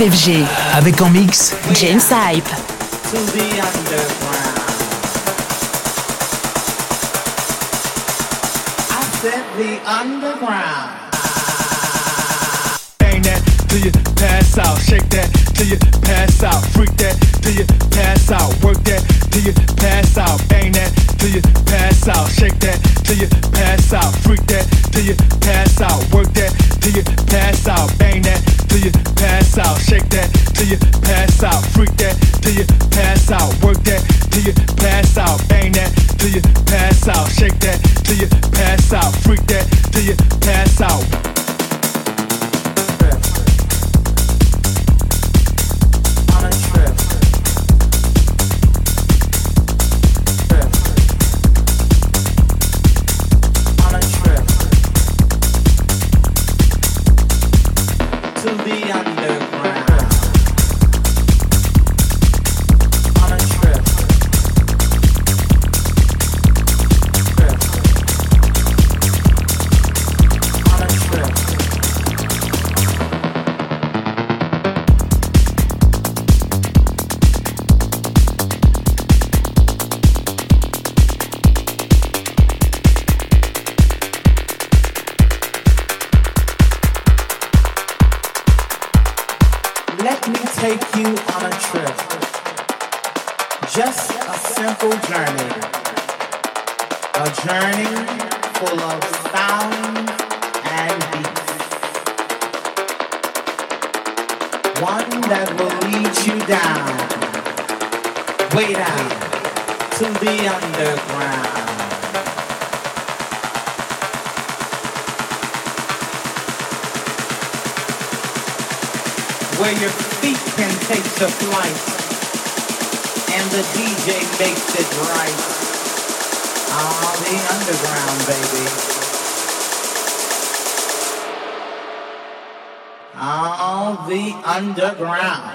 FG. Avec en mix James Hype. To the underground. I said the underground. till you pass out. Shake that till you pass out. Freak that till you pass out. Work that till you pass out. Bang that till you pass out. Shake that till you pass out. Freak that till you pass out. Work that till you pass out. Bang that till you pass out. Shake that till you pass out. Freak that till you pass out. Work that till you pass out. Bang that till you pass out. Shake that till you pass out. Freak that till you pass out. take you on a trip. Just a simple journey. A journey full of sound and beats. One that will lead you down, way down to the underground. where your feet takes a flight, and the DJ makes it right. Ah, the underground, baby. Ah, the underground.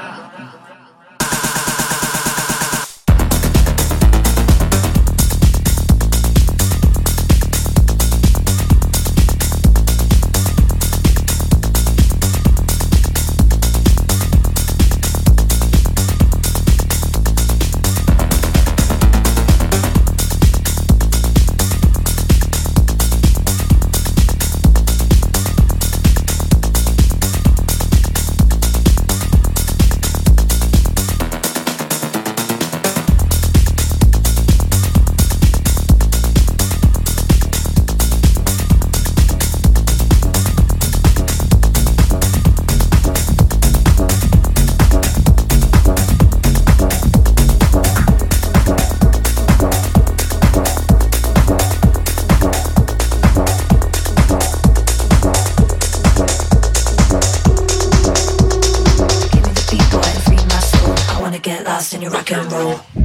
rock and roll.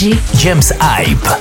James Hype.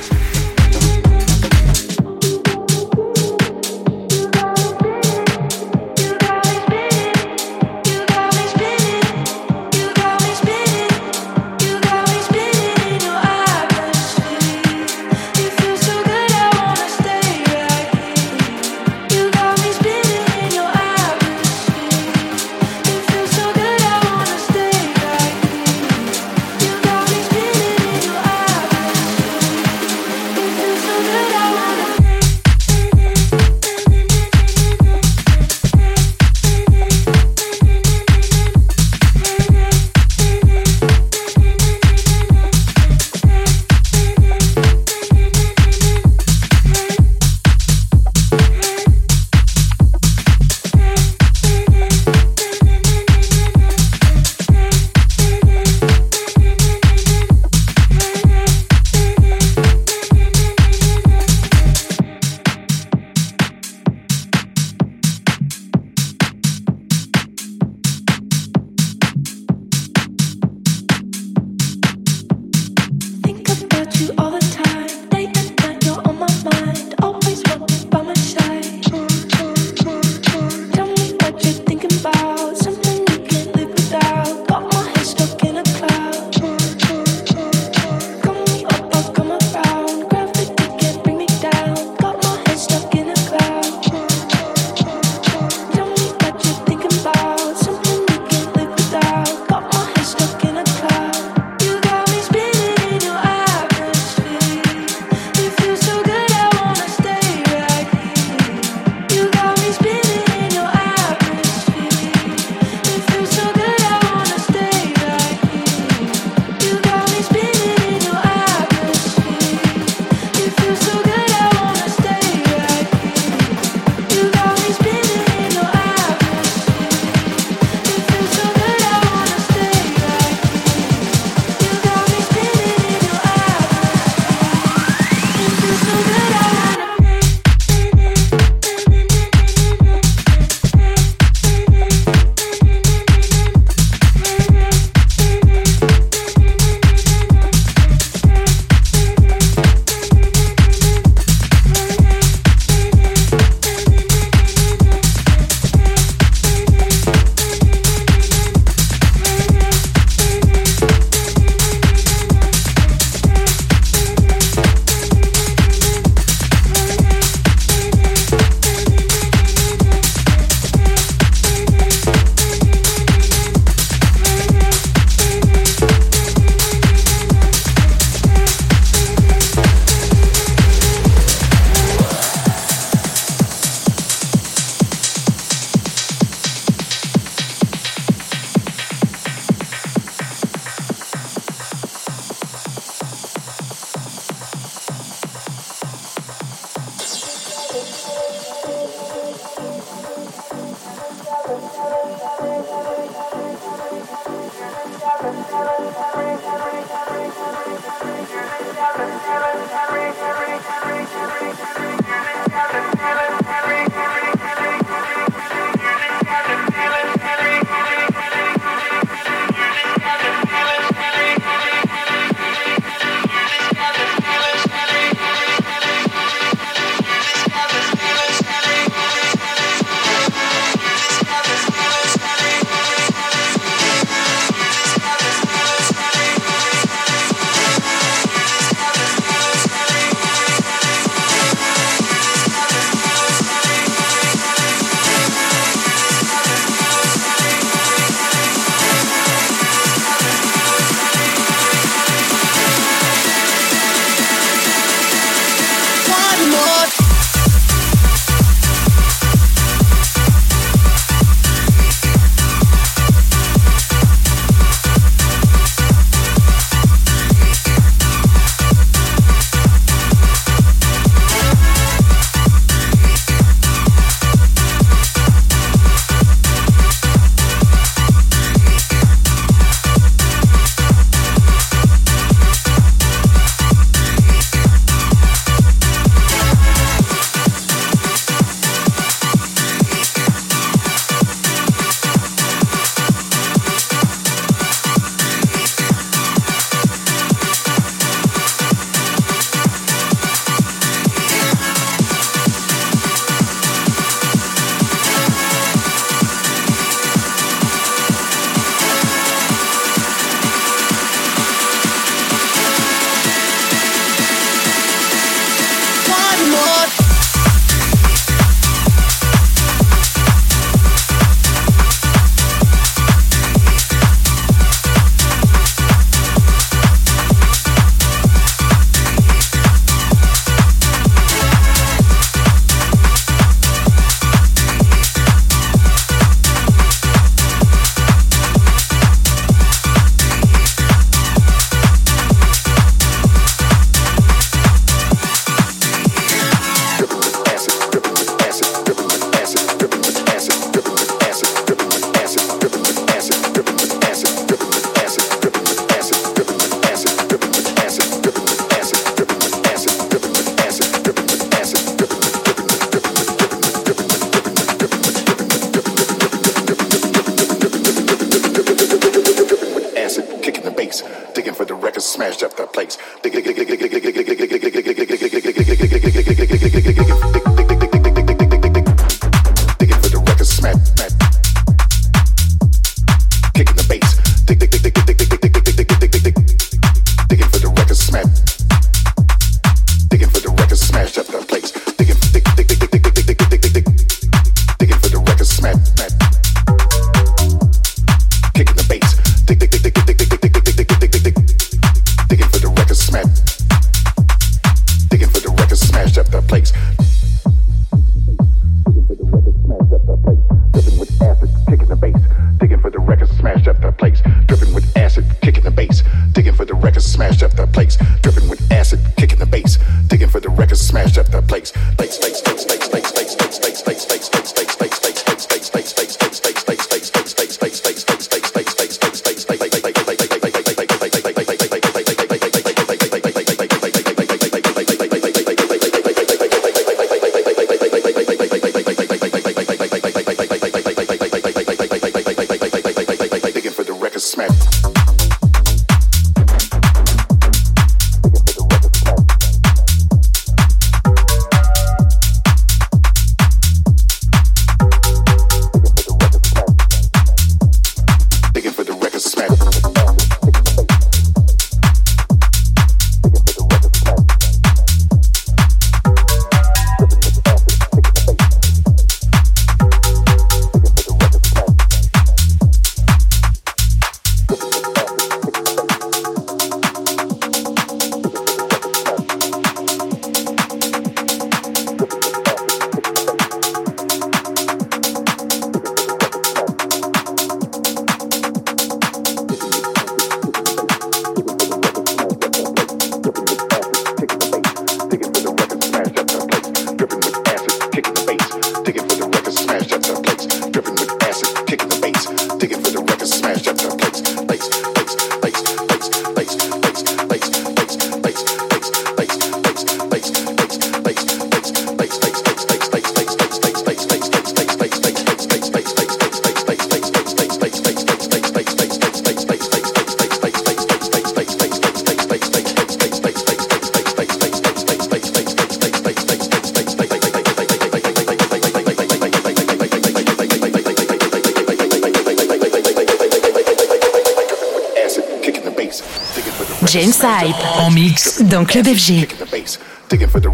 James Hype en mix dans Club FG. The the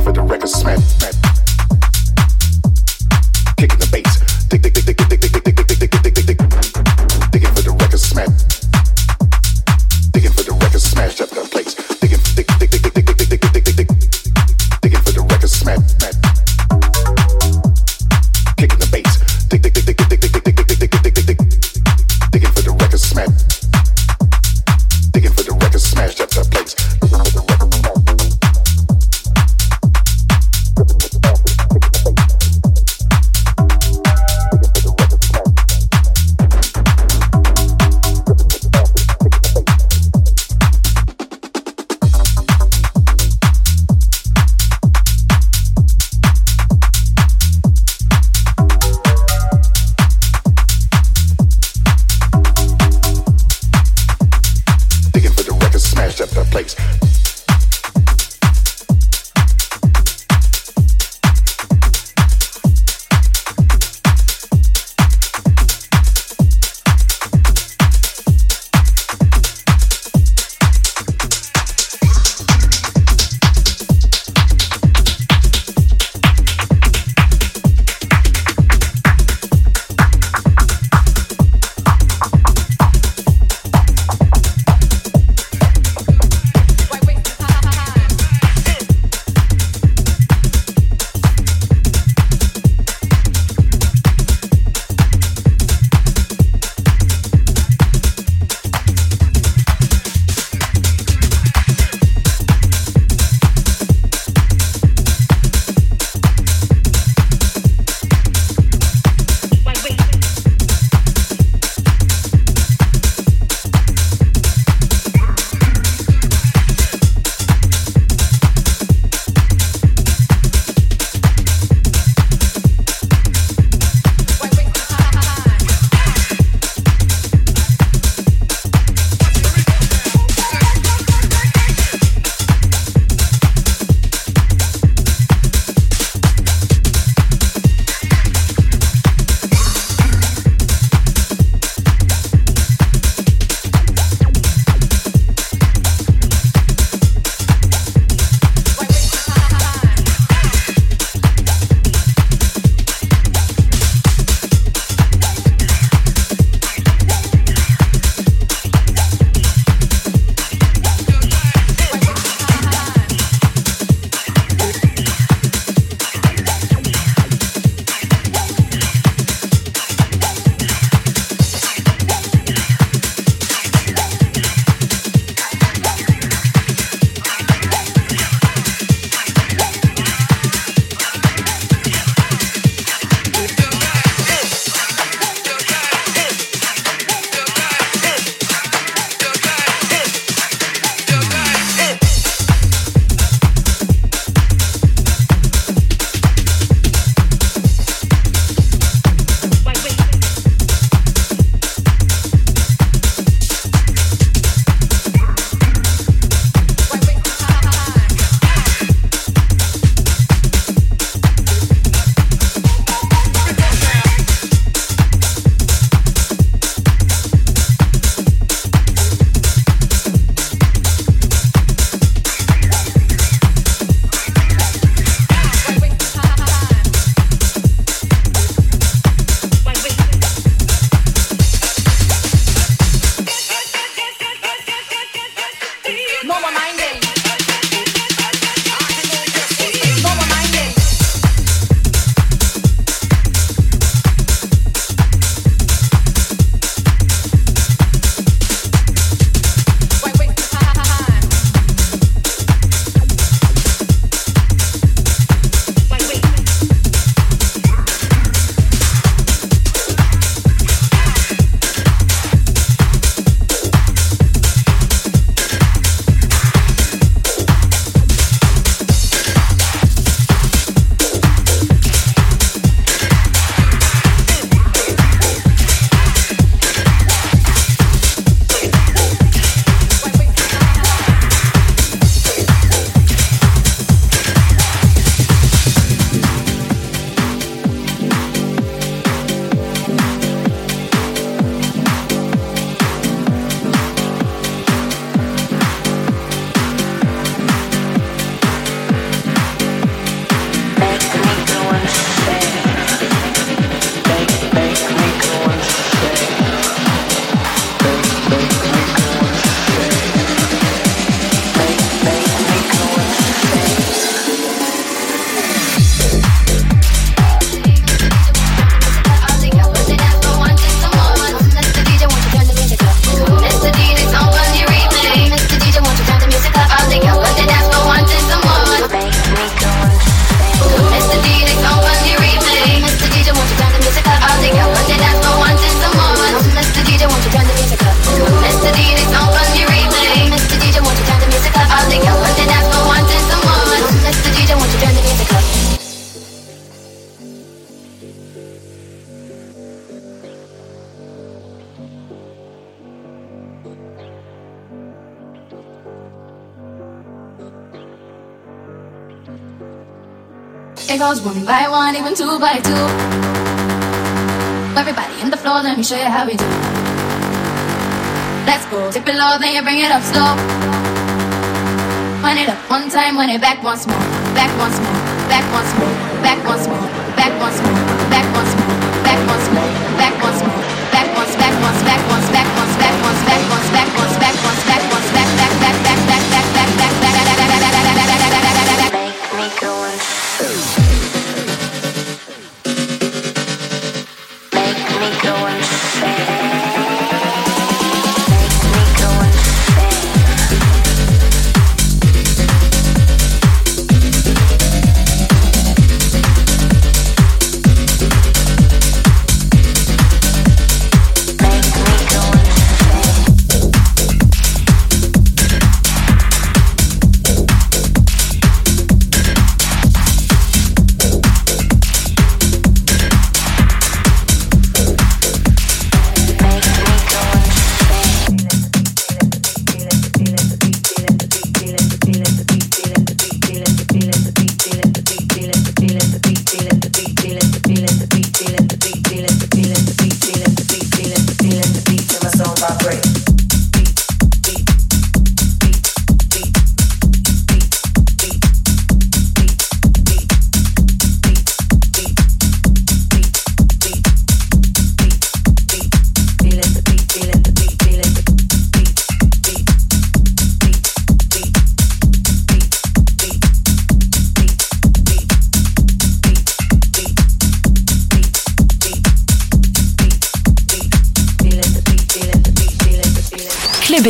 for the. what I do. Everybody in the floor, let me show you how we do. Let's go. Tip it low, then you bring it up slow. Run it up one time, run it back once more, back once more, back once more.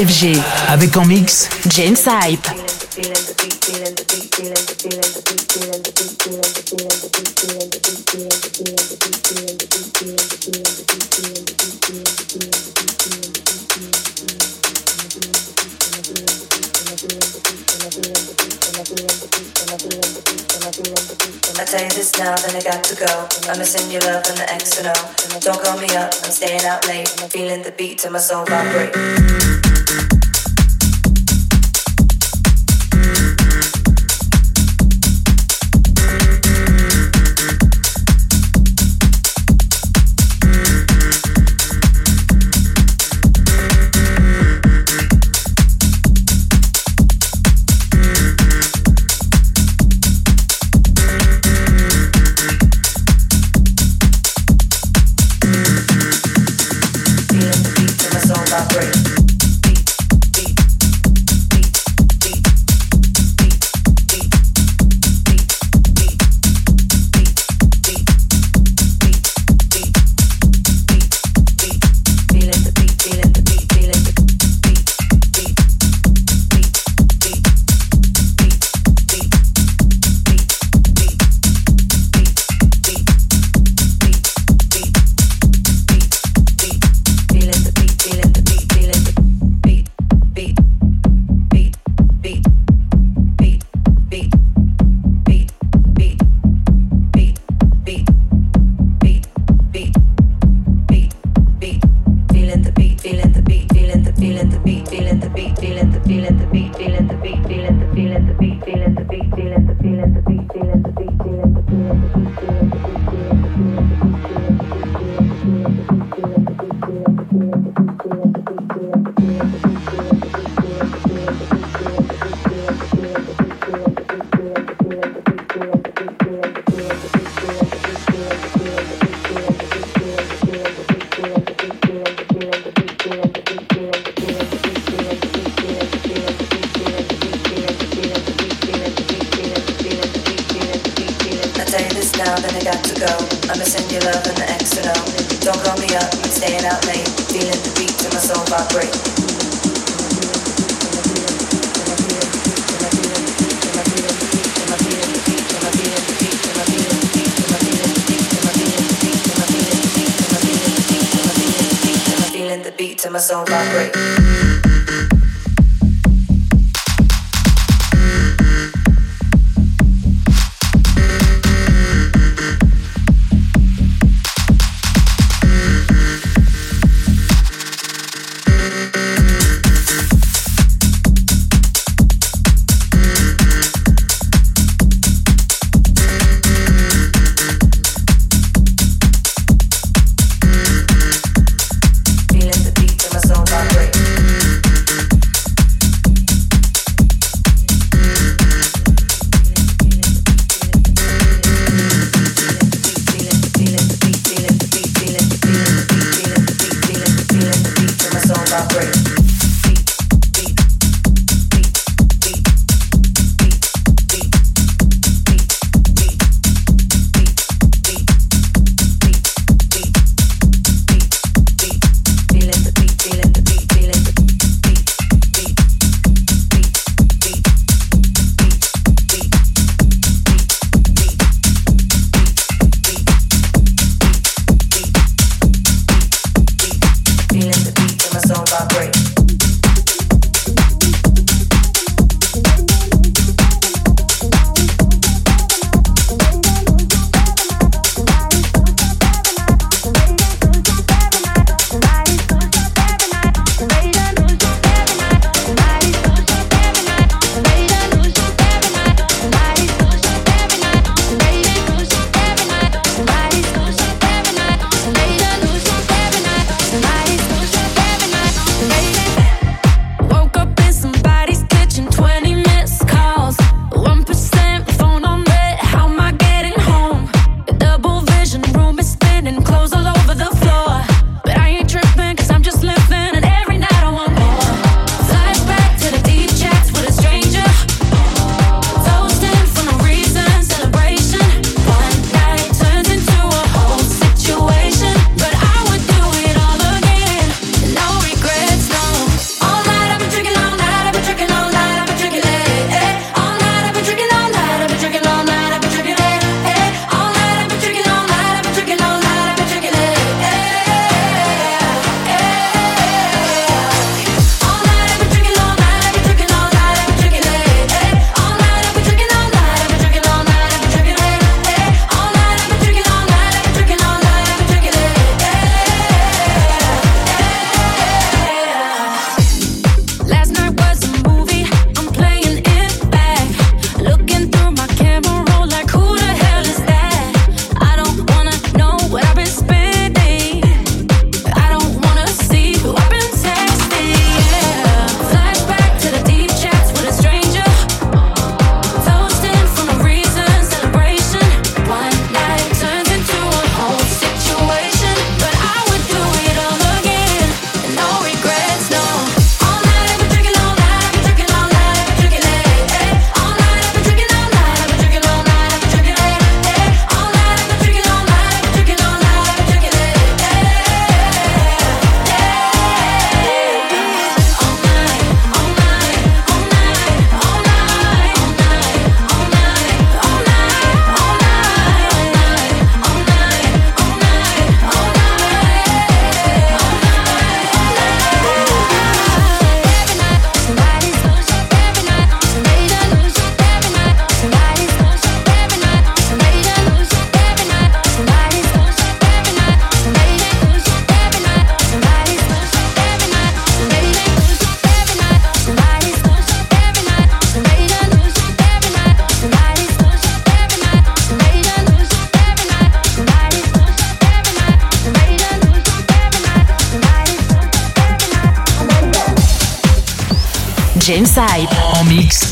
FG. Avec en mix James Hype. I tell you this now, then I got to go. I'm missing your love and the X and O. Don't call me up, I'm staying out late. I'm feeling the beat till my soul vibrate.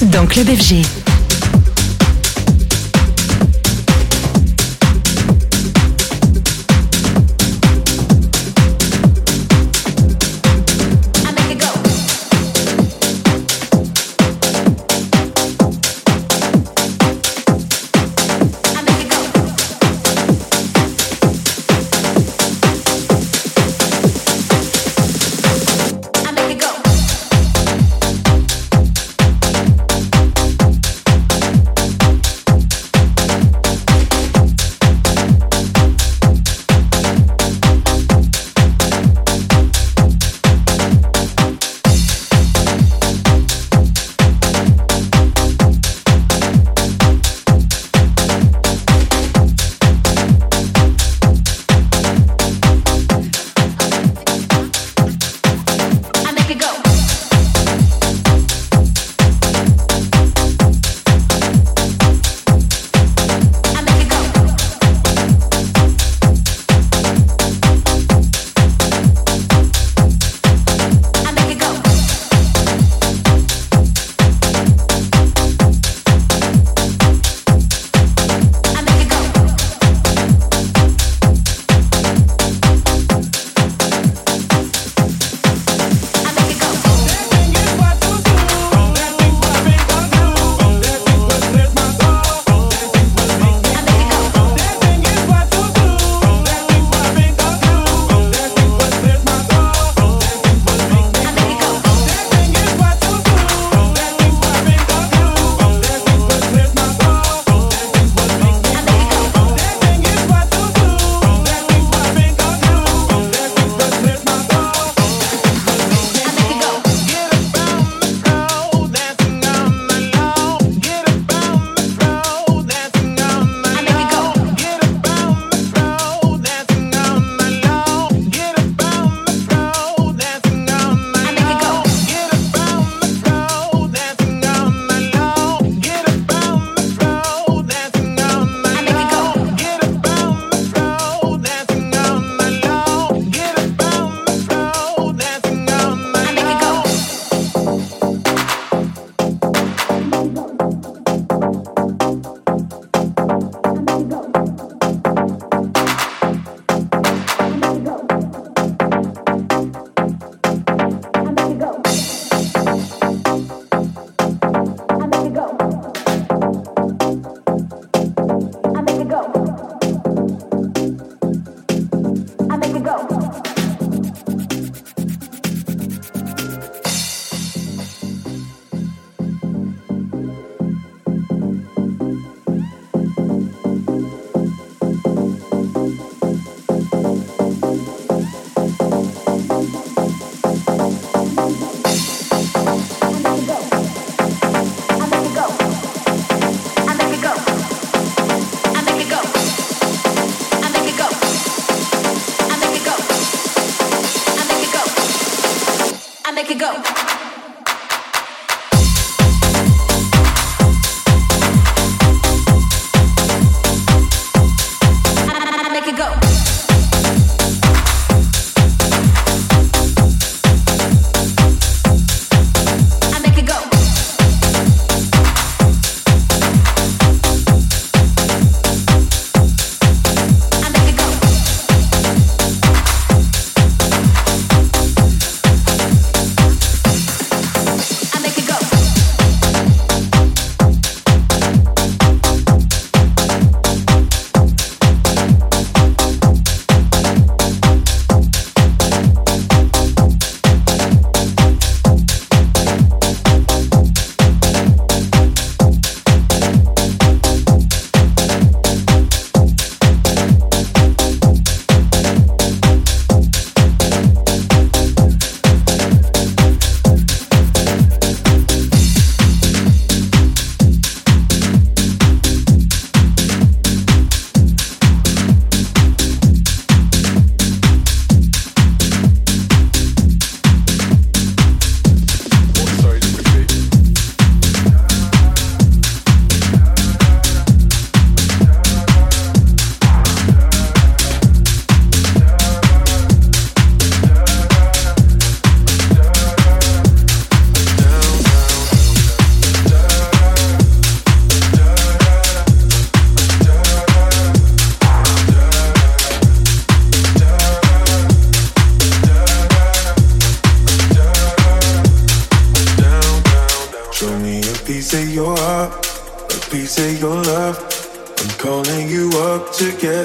Dans Club FG.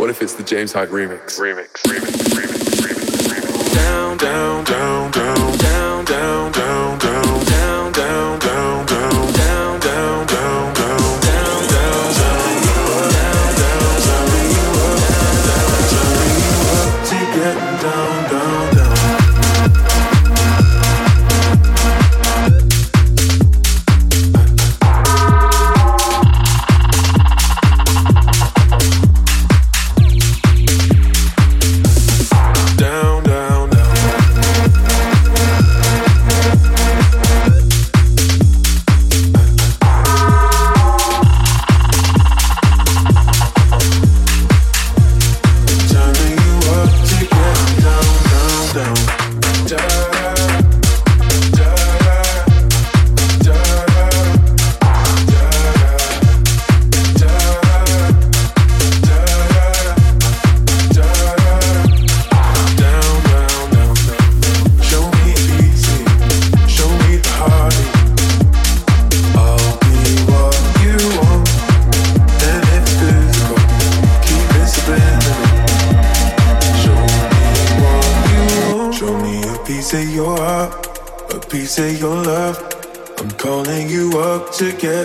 What if it's the James Hype remix? Remix. Remix. Remix. Remix. Remix. Down, down, down, down, down, down, down, down,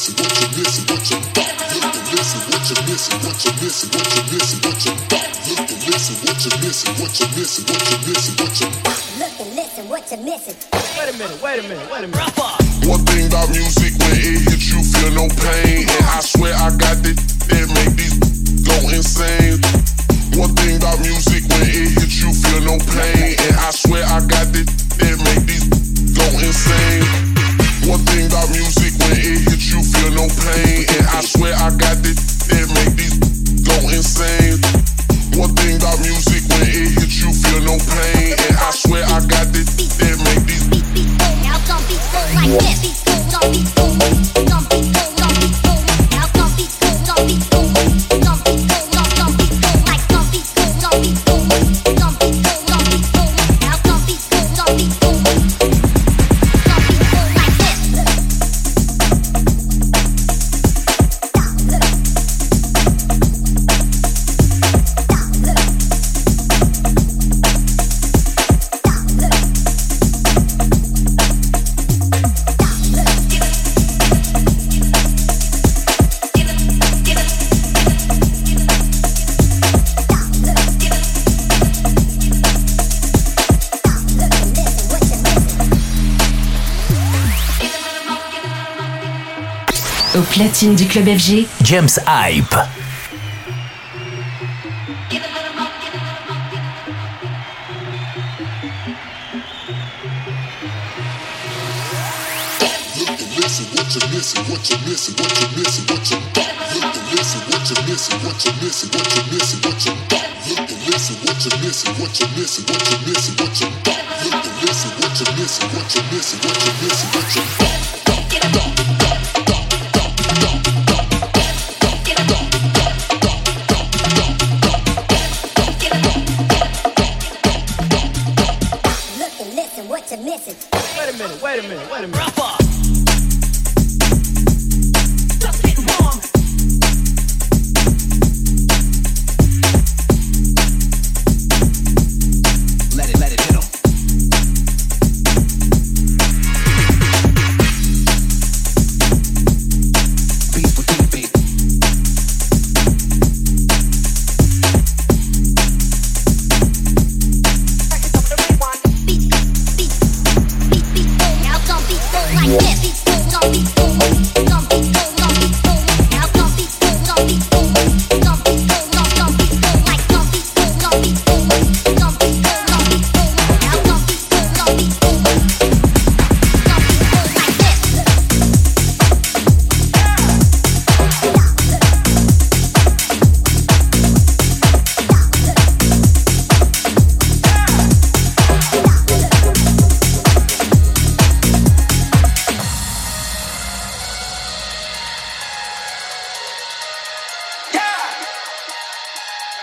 Missing, what you missing, what you got. Look and listen, what you missing, what you missing, what you missing, what you got. Look and listen, what you missing, what you missing, what you missing, what you got. Look and listen, what you missing. Wait a minute, wait a minute, wait a minute. One thing about music, when it hits you, feel no pain. And I swear I got this that make these go insane. One thing about music, when it hits you, feel no pain. And I swear I got this that make these go insane. One thing about music, when it hits you, feel no pain. And I swear I got this that make these go insane. One thing about music, when it hits you, feel no pain. And I swear I got this that make these Now some beats go like this. Beats go, some beats go. Au platine du club FG, James Hype. Look and listen, what you missing,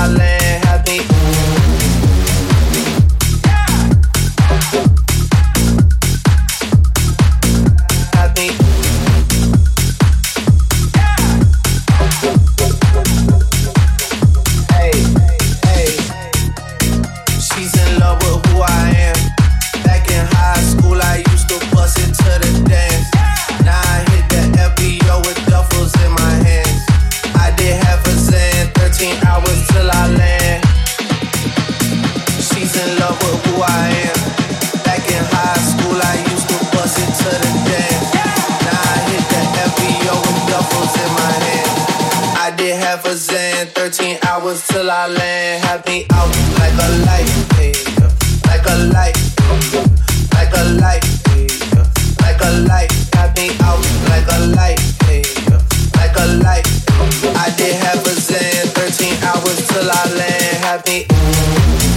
hours Xan, 13 hours till I land. Had me out like a light, hey, like a light, like a light, hey, like a light. Had me out like a light, like a light. I did half a Xan, 13 hours till I land. Had me